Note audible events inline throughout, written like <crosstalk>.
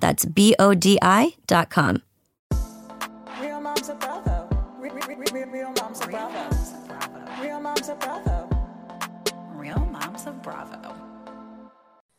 That's B O D I.com. Real moms of Bravo. Real, real, real, real moms of Bravo. Real moms of Bravo. Real Moms of Bravo.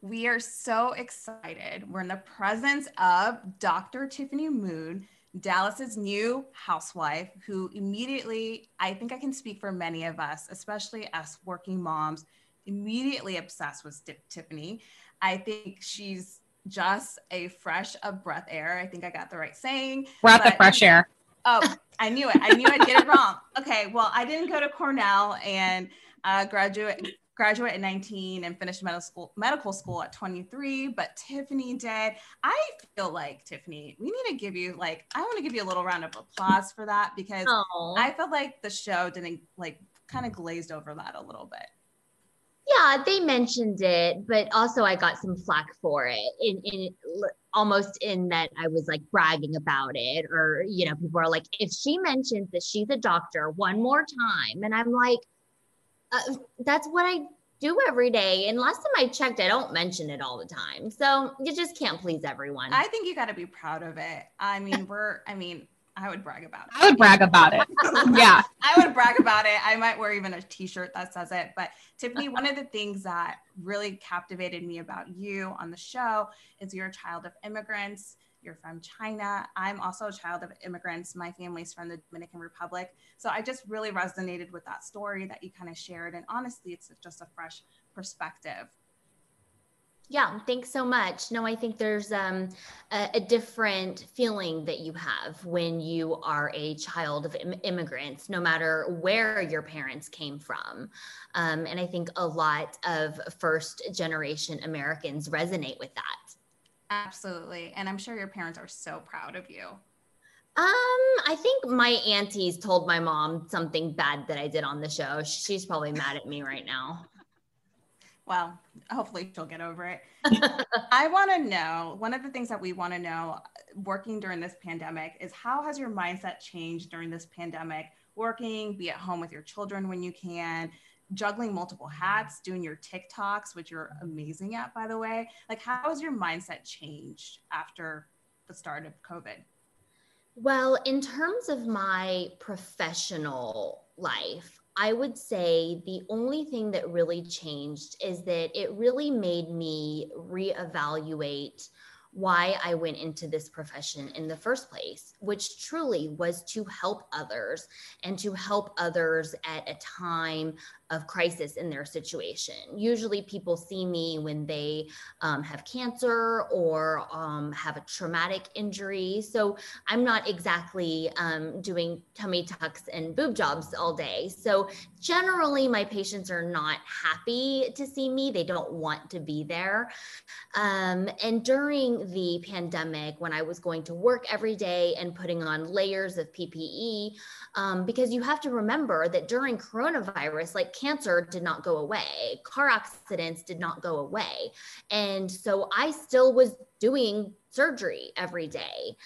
We are so excited. We're in the presence of Dr. Tiffany Moon, Dallas's new housewife, who immediately, I think I can speak for many of us, especially us working moms, immediately obsessed with Tiffany. I think she's just a fresh of breath air. I think I got the right saying. Breath of fresh air. Oh, I knew it. I knew I'd get it wrong. Okay, well, I didn't go to Cornell and uh, graduate graduate at 19 and finished medical school medical school at 23. But Tiffany did. I feel like Tiffany, we need to give you like I want to give you a little round of applause for that because Oh. I felt like the show didn't like kind of glazed over that a little bit. Yeah, they mentioned it, but also I got some flack for it. In in almost in that I was like bragging about it, or you know, people are like, if she mentions that she's a doctor one more time, and I'm like, uh, that's what I do every day. And last time I checked, I don't mention it all the time, so you just can't please everyone. I think you got to be proud of it. I mean, we're I mean, I would brag about it. I would brag about it. Yeah. <laughs> I would brag about it. I might wear even a t-shirt that says it. But Tiffany, one of the things that really captivated me about you on the show is you're a child of immigrants. You're from China. I'm also a child of immigrants. My family's from the Dominican Republic. So I just really resonated with that story that you kind of shared. And honestly, it's just a fresh perspective. Yeah, thanks so much. No, I think there's um, a, a different feeling that you have when you are a child of Im- immigrants, no matter where your parents came from. Um, and I think a lot of first generation Americans resonate with that. Absolutely. And I'm sure your parents are so proud of you. Um, I think my aunties told my mom something bad that I did on the show. She's probably mad at me right now. Well, hopefully she'll get over it. <laughs> I want to know one of the things that we want to know working during this pandemic is how has your mindset changed during this pandemic? Working, be at home with your children when you can, juggling multiple hats, doing your TikToks, which you're amazing at, by the way. Like, how has your mindset changed after the start of COVID? Well, in terms of my professional life, I would say the only thing that really changed is that it really made me reevaluate why I went into this profession in the first place, which truly was to help others and to help others at a time of crisis in their situation. Usually, people see me when they um, have cancer or um, have a traumatic injury. So, I'm not exactly um, doing tummy tucks and boob jobs all day. So, generally, my patients are not happy to see me, they don't want to be there. Um, and during the pandemic, when I was going to work every day and putting on layers of PPE, um, because you have to remember that during coronavirus, like cancer did not go away, car accidents did not go away. And so I still was doing surgery every day.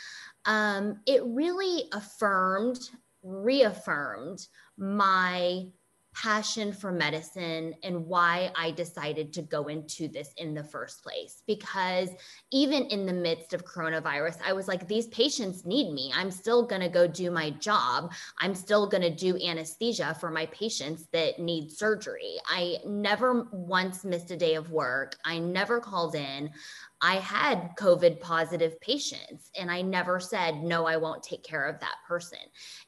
Um, it really affirmed, reaffirmed my passion for medicine and why I decided to go into this in the first place. Because even in the midst of coronavirus, I was like, these patients need me. I'm still going to go do my job. I'm still going to do anesthesia for my patients that need surgery. I never once missed a day of work. I never called in. I had COVID positive patients and I never said, no, I won't take care of that person.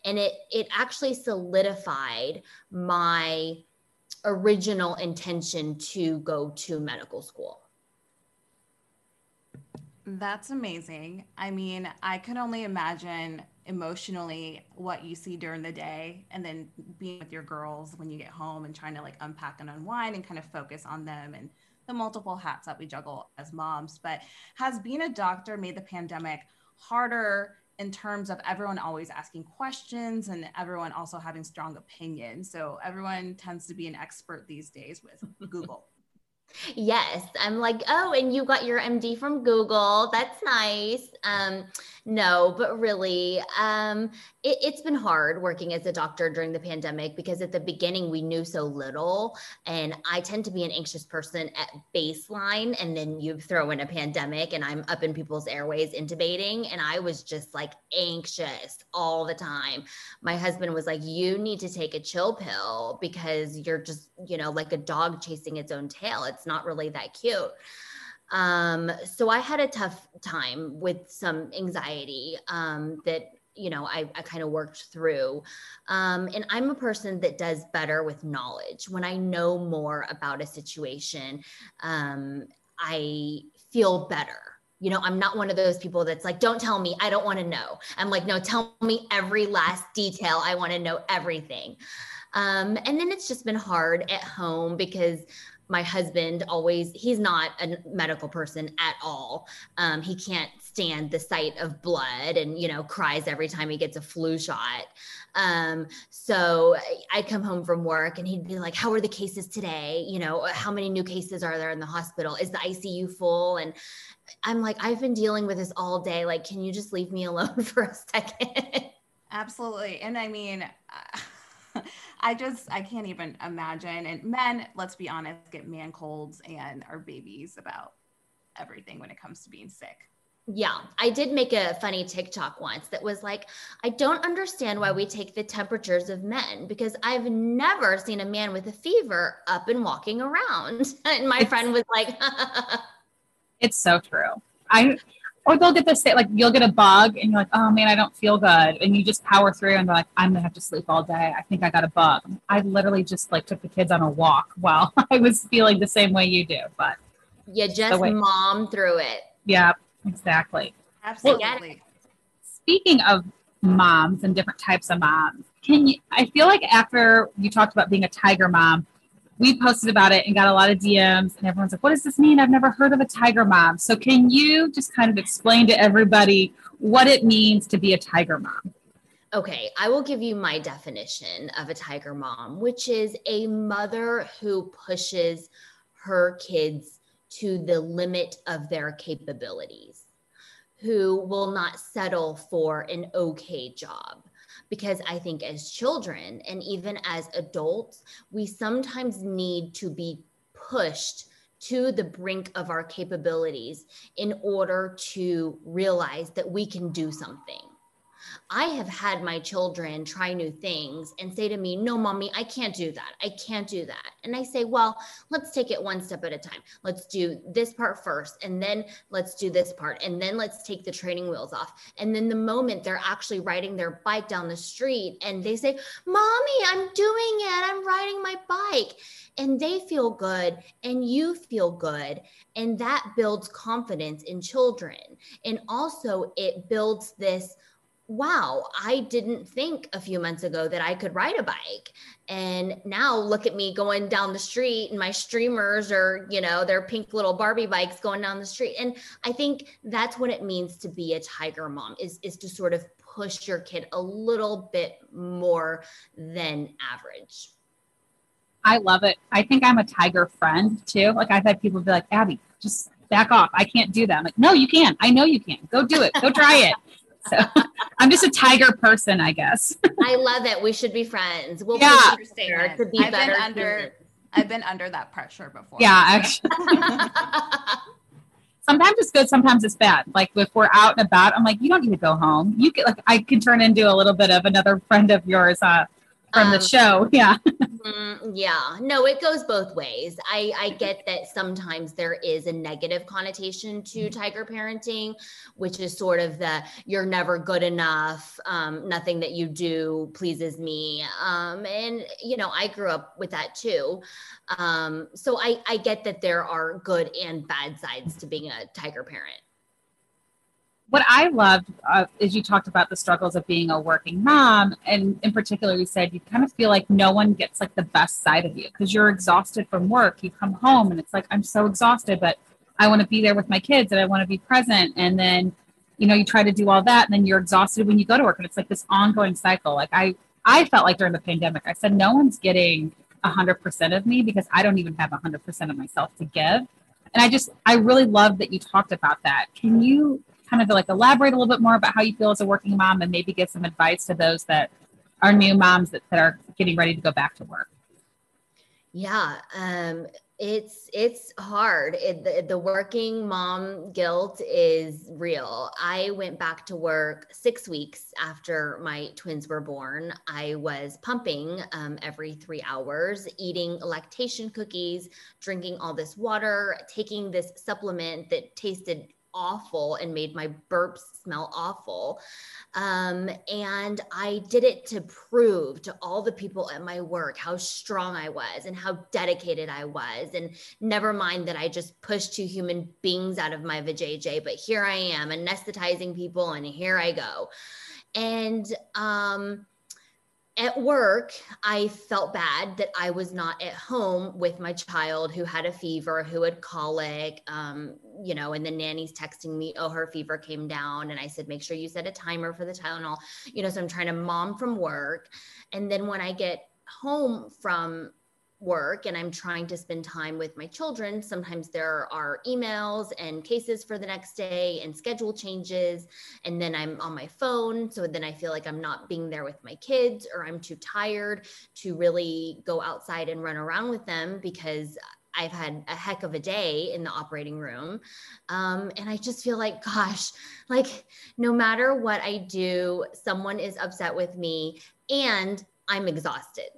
And it, it actually solidified my original intention to go to medical school. That's amazing. I mean, I can only imagine emotionally what you see during the day and then being with your girls when you get home and trying to like unpack and unwind and kind of focus on them and the multiple hats that we juggle as moms. But has being a doctor made the pandemic harder in terms of everyone always asking questions and everyone also having strong opinions? So everyone tends to be an expert these days with Google. Yes, I'm like, oh, and you got your MD from Google. That's nice. Um, no, but really, um, it, it's been hard working as a doctor during the pandemic because at the beginning we knew so little, and I tend to be an anxious person at baseline, and then you throw in a pandemic, and I'm up in people's airways intubating, and I was just like anxious all the time. My husband was like, "You need to take a chill pill because you're just, you know, like a dog chasing its own tail. It's not really that cute." Um, so I had a tough time with some anxiety um, that you know I, I kind of worked through. Um, and I'm a person that does better with knowledge. When I know more about a situation, um, I feel better you know i'm not one of those people that's like don't tell me i don't want to know i'm like no tell me every last detail i want to know everything um, and then it's just been hard at home because my husband always he's not a medical person at all. Um, he can't stand the sight of blood and you know cries every time he gets a flu shot. Um, so i'd come home from work and he'd be like how are the cases today? You know how many new cases are there in the hospital? Is the icu full? And i'm like i've been dealing with this all day. Like can you just leave me alone <laughs> for a second? Absolutely. And i mean uh, I just I can't even imagine. And men, let's be honest, get man colds and are babies about everything when it comes to being sick. Yeah, I did make a funny TikTok once that was like, I don't understand why we take the temperatures of men because I've never seen a man with a fever up and walking around. <laughs> And my friend was like, <laughs> It's so true. I or they'll get the same like you'll get a bug and you're like oh man i don't feel good. And you just power through and they're like i'm gonna have to sleep all day. I think i got a bug. I literally just like took the kids on a walk <laughs> while i was feeling the same way you do but you just mom through it. Yeah exactly. Absolutely. speaking of moms and different types of moms can you i feel like after you talked about being a tiger mom we posted about it and got a lot of DMs, and everyone's like, What does this mean? I've never heard of a tiger mom. So, can you just kind of explain to everybody what it means to be a tiger mom? Okay, I will give you my definition of a tiger mom, which is a mother who pushes her kids to the limit of their capabilities, who will not settle for an okay job because I think as children and even as adults, we sometimes need to be pushed to the brink of our capabilities in order to realize that we can do something. I have had my children try new things and say to me, No, mommy, I can't do that. I can't do that. And I say, Well, let's take it one step at a time. Let's do this part first, and then let's do this part, and then let's take the training wheels off. And then the moment they're actually riding their bike down the street and they say, Mommy, I'm doing it. I'm riding my bike. And they feel good, and you feel good. And that builds confidence in children. And also, it builds this wow, I didn't think a few months ago that I could ride a bike. And now look at me going down the street and my streamers are, you know, they're pink little Barbie bikes going down the street. And I think that's what it means to be a tiger mom is, is to sort of push your kid a little bit more than average. I love it. I think I'm a tiger friend too. Like I've had people be like, Abby, just back off. I can't do that. I'm like, no, you can. I know you can. Go do it. Go try it. So <laughs> I'm just a tiger person, I guess. <laughs> I love it. We should be friends. We'll yeah. to be I've better. Been under, I've been under that pressure before. Yeah, actually. <laughs> sometimes it's good, sometimes it's bad. Like if we're out and about, I'm like, you don't need to go home. You can like I can turn into a little bit of another friend of yours uh, from um, the show. <laughs> Yeah. Mhm, yeah, no, it goes both ways. I, I get that sometimes there is a negative connotation to tiger parenting, which is sort of the you're never good enough, um, nothing that you do pleases me. Um, and, you know, I grew up with that too. Um, so I, I get that there are good and bad sides to being a tiger parent. What I loved uh, is you talked about the struggles of being a working mom, and in particular, you said you kind of feel like no one gets like the best side of you because you're exhausted from work. You come home and it's like I'm so exhausted, but I want to be there with my kids and I want to be present, and then you know you try to do all that, and then you're exhausted when you go to work, and it's like this ongoing cycle. Like I, I felt like during the pandemic, I said no one's getting hundred percent of me because I don't even have hundred percent of myself to give. And I just, I really love that you talked about that. Can you kind of like elaborate a little bit more about how you feel as a working mom and maybe give some advice to those that are new moms that, that are getting ready to go back to work? Yeah, um, it's it's hard. It, the, the working mom guilt is real. I went back to work six weeks after my twins were born. I was pumping um, every three hours, eating lactation cookies, drinking all this water, taking this supplement that tasted awful and made my burps smell awful. Um, and I did it to prove to all the people at my work how strong I was and how dedicated I was. And never mind that I just pushed two human beings out of my vajayjay, but here I am anesthetizing people and here I go. And um, at work, I felt bad that I was not at home with my child who had a fever, who had colic, um, you know, and the nanny's texting me, oh, her fever came down. And I said, make sure you set a timer for the Tylenol, you know, so I'm trying to mom from work. And then when I get home from work and I'm trying to spend time with my children, sometimes there are emails and cases for the next day and schedule changes. And then I'm on my phone. So then I feel like I'm not being there with my kids or I'm too tired to really go outside and run around with them because I've had a heck of a day in the operating room. Um, and I just feel like, gosh, like no matter what I do, someone is upset with me and I'm exhausted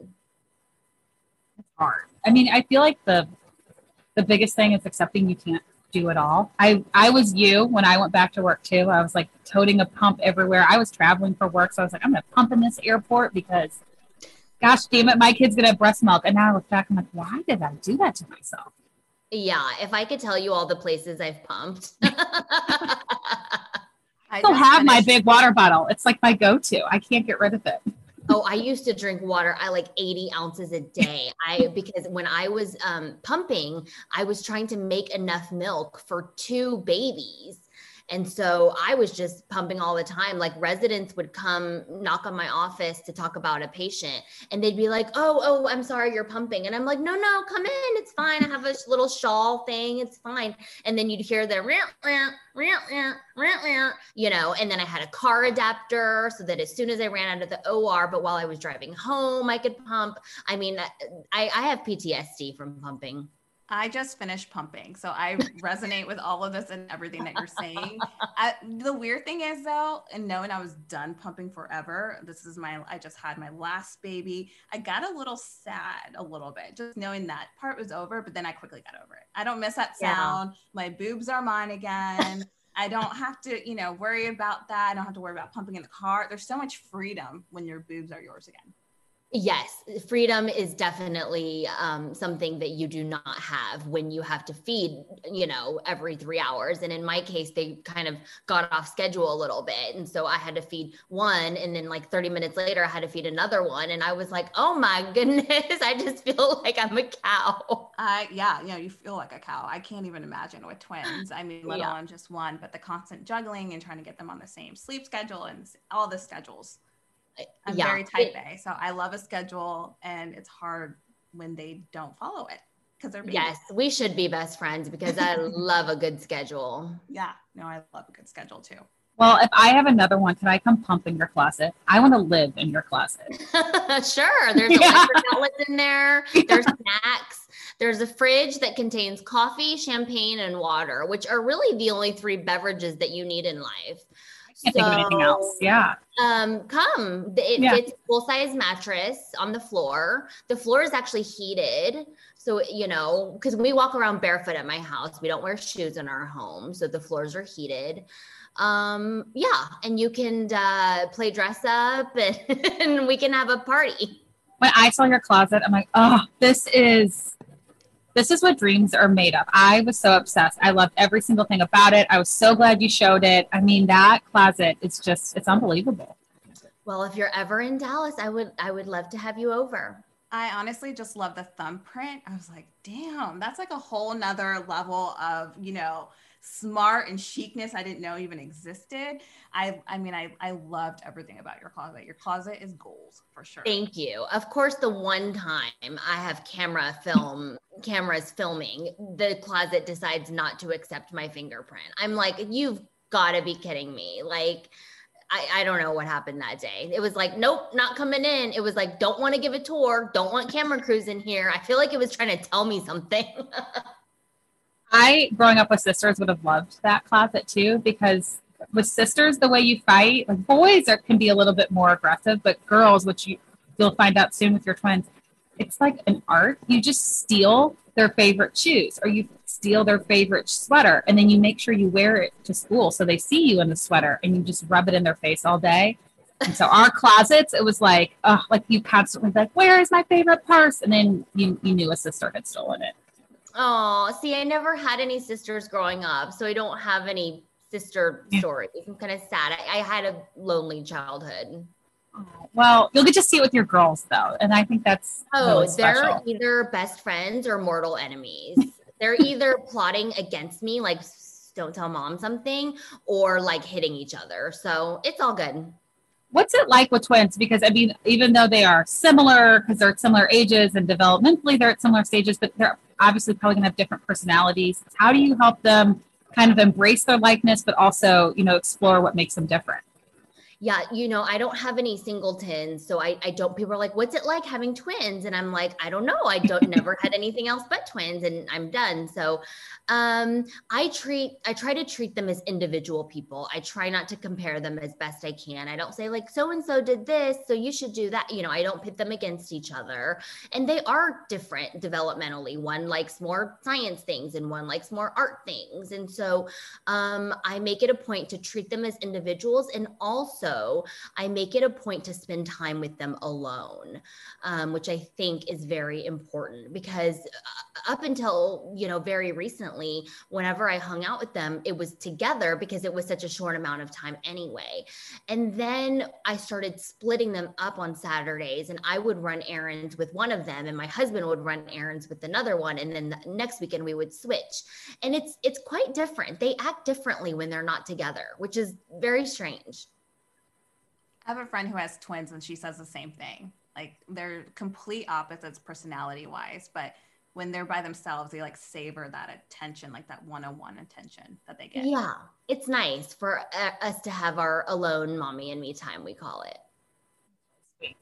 hard. I mean, I feel like the the biggest thing is accepting you can't do it all. I I was you when I went back to work too. I was like toting a pump everywhere. I was traveling for work, so I was like, I'm gonna pump in this airport because, gosh damn it, my kid's gonna have breast milk. And now I look back, I'm like, why did I do that to myself? Yeah, if I could tell you all the places I've pumped. <laughs> I still have my big water bottle. It's like my go-to. I can't get rid of it. Oh, I used to drink water. I like 80 ounces a day. I because when I was um, pumping, I was trying to make enough milk for two babies. And so I was just pumping all the time. Like residents would come knock on my office to talk about a patient, and they'd be like, "Oh, oh, I'm sorry, you're pumping," and I'm like, "No, no, come in. It's fine. I have a little shawl thing. It's fine." And then you'd hear the "Rant, rant, rant, rant, rant, rant," you know. And then I had a car adapter so that as soon as I ran out of the OR, but while I was driving home, I could pump. I mean, I, I have PTSD from pumping. I just finished pumping, so I resonate with all of this and everything that you're saying. <laughs> I, the weird thing is, though, and knowing I was done pumping forever, this is my, I just had my last baby. I got a little sad, a little bit, just knowing that part was over, but then I quickly got over it. I don't miss that Yeah. sound. My boobs are mine again. <laughs> I don't have to, you know, worry about that. I don't have to worry about pumping in the car. There's so much freedom when your boobs are yours again. Yes, freedom is definitely um, something that you do not have when you have to feed, you know, every three hours. And in my case, they kind of got off schedule a little bit. And so I had to feed one. And then, like 30 minutes later, I had to feed another one. And I was like, oh my <laughs> goodness, I just feel like I'm a cow. I yeah, you know, you feel like a cow. I can't even imagine with twins. I mean, let Yeah. alone just one, but the constant juggling and trying to get them on the same sleep schedule and all the schedules. I'm Yeah. very type A, so I love a schedule, and it's hard when they don't follow it because they're babies. Yes, we should be best friends because I <laughs> love a good schedule. Yeah, no, I love a good schedule too. Well, if I have another one, can I come pump in your closet? I want to live in your closet. <laughs> sure. There's <laughs> Yeah. electric outlets in there. There's snacks. There's a fridge that contains coffee, champagne, and water, which are really the only three beverages that you need in life. Can't think of anything else. Yeah. Um, come. It Yeah. fits full size mattress on the floor. The floor is actually heated. So, you know, because we walk around barefoot at my house, we don't wear shoes in our home. So the floors are heated. Um, yeah. And you can uh, play dress up and, <laughs> and we can have a party. When I saw your closet, I'm like, oh, this is this is what dreams are made of. I was so obsessed. I loved every single thing about it. I was so glad you showed it. I mean, that closet is just it's unbelievable. Well, if you're ever in Dallas, I would I would love to have you over. I honestly just love the thumbprint. I was like, damn, that's like a whole nother level of, you know, smart and chicness I didn't know even existed. I I mean, I, I loved everything about your closet. Your closet is goals for sure. Thank you. Of course, the one time I have camera film cameras filming, the closet decides not to accept my fingerprint. I'm like, you've got to be kidding me. Like, I, I don't know what happened that day. It was like, nope, not coming in. It was like, don't want to give a tour, don't want camera crews in here. I feel like it was trying to tell me something. <laughs> I growing up with sisters would have loved that closet too because with sisters the way you fight like boys are can be a little bit more aggressive but girls which you you'll find out soon with your twins it's like an art. You just steal their favorite shoes or you steal their favorite sweater and then you make sure you wear it to school so they see you in the sweater and you just rub it in their face all day. And so our closets it was like oh like you constantly like where is my favorite purse? And then you you knew a sister had stolen it Oh, see, I never had any sisters growing up, so I don't have any sister stories. I'm kind of sad. I, I had a lonely childhood. Well, you'll get to see it with your girls though, and I think that's Oh, really they're either best friends or mortal enemies. they're either <laughs> plotting against me, like don't tell mom something, or like hitting each other. So it's all good. What's it like with twins? Because I mean, even though they are similar, because they're at similar ages and developmentally they're at similar stages, but they're obviously probably gonna have different personalities. How do you help them kind of embrace their likeness, but also, you know, explore what makes them different? Yeah, you know, I don't have any singletons, so I, I don't. People are like, "What's it like having twins?" And I'm like, "I don't know. I don't never had anything else but twins, and I'm done." So, um, I treat I try to treat them as individual people. I try not to compare them as best I can. I don't say like so and so did this, so you should do that. You know, I don't pit them against each other, and they are different developmentally. One likes more science things, and one likes more art things, and so um, I make it a point to treat them as individuals and also I make it a point to spend time with them alone, um, which I think is very important because uh, up until, you know, very recently, whenever I hung out with them, it was together because it was such a short amount of time anyway. And then I started splitting them up on Saturdays and I would run errands with one of them and my husband would run errands with another one. And then the next weekend we would switch and it's it's quite different they act differently when they're not together which is very strange I have a friend who has twins and she says the same thing. Like they're complete opposites personality wise, but when they're by themselves, they like savor that attention, like that one on one attention that they get. yeah it's nice for uh, us to have our alone mommy and me time we call it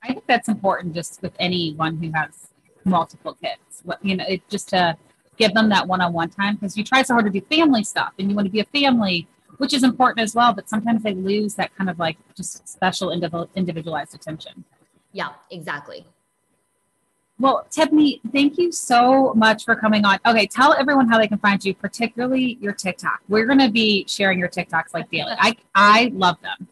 I think that's important just with anyone who has multiple kids. What you know, it just to give them that one-on-one time because you try so hard to do family stuff and you want to be a family, which is important as well. But sometimes they lose that kind of like just special individual individualized attention. yeah exactly Well, Tiffany, thank you so much for coming on. Okay, tell everyone how they can find you, particularly your TikTok. We're going to be sharing your TikToks like daily. I I love them.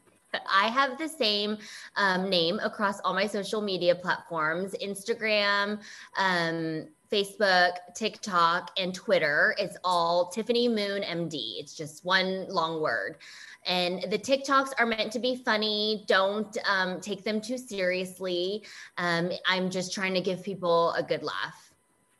I have the same um, name across all my social media platforms Instagram, um, Facebook, TikTok, and Twitter. It's all Tiffany Moon MD. It's just one long word. And the TikToks are meant to be funny. Don't um, take them too seriously. Um, I'm just trying to give people a good laugh.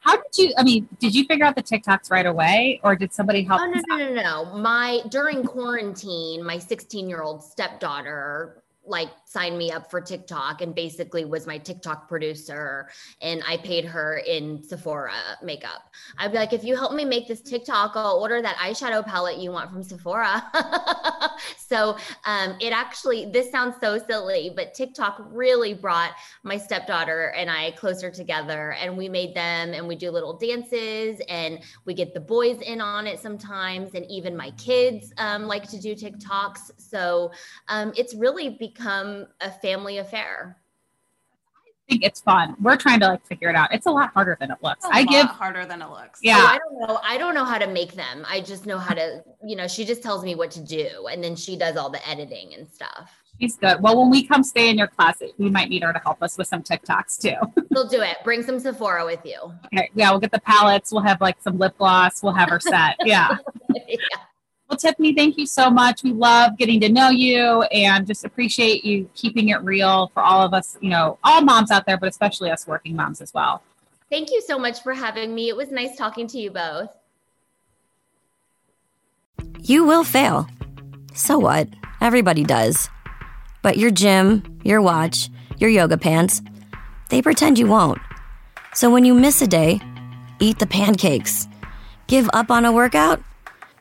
How did you? I mean, did you figure out the TikToks right away, or did somebody help? Oh no, no, no, no. My during quarantine, my 16 year old stepdaughter like signed me up for TikTok and basically was my TikTok producer and I paid her in Sephora makeup. I'd be like, if you help me make this TikTok, I'll order that eyeshadow palette you want from Sephora. <laughs> so um, it actually, this sounds so silly, but TikTok really brought my stepdaughter and I closer together and we made them and we do little dances and we get the boys in on it sometimes. And even my kids um, like to do TikToks. So um, it's really become a family affair. I think it's fun. We're trying to like figure it out. It's a lot harder than it looks. It's a I lot give harder than it looks. Yeah. Oh, I don't know. I don't know how to make them. I just know how to, you know, she just tells me what to do and then she does all the editing and stuff. she's good. Well, when we come stay in your closet, we might need her to help us with some TikToks too. <laughs> We'll do it. Bring some Sephora with you. okay. Yeah, we'll get the palettes. We'll have like some lip gloss. We'll have her set. Yeah. <laughs> yeah. Well, Tiffany, thank you so much. We love getting to know you and just appreciate you keeping it real for all of us, you know, all moms out there, but especially us working moms as well. Thank you so much for having me. It was nice talking to you both. You will fail. So what? Everybody does. But your gym, your watch, your yoga pants, they pretend you won't. So when you miss a day, eat the pancakes. Give up on a workout?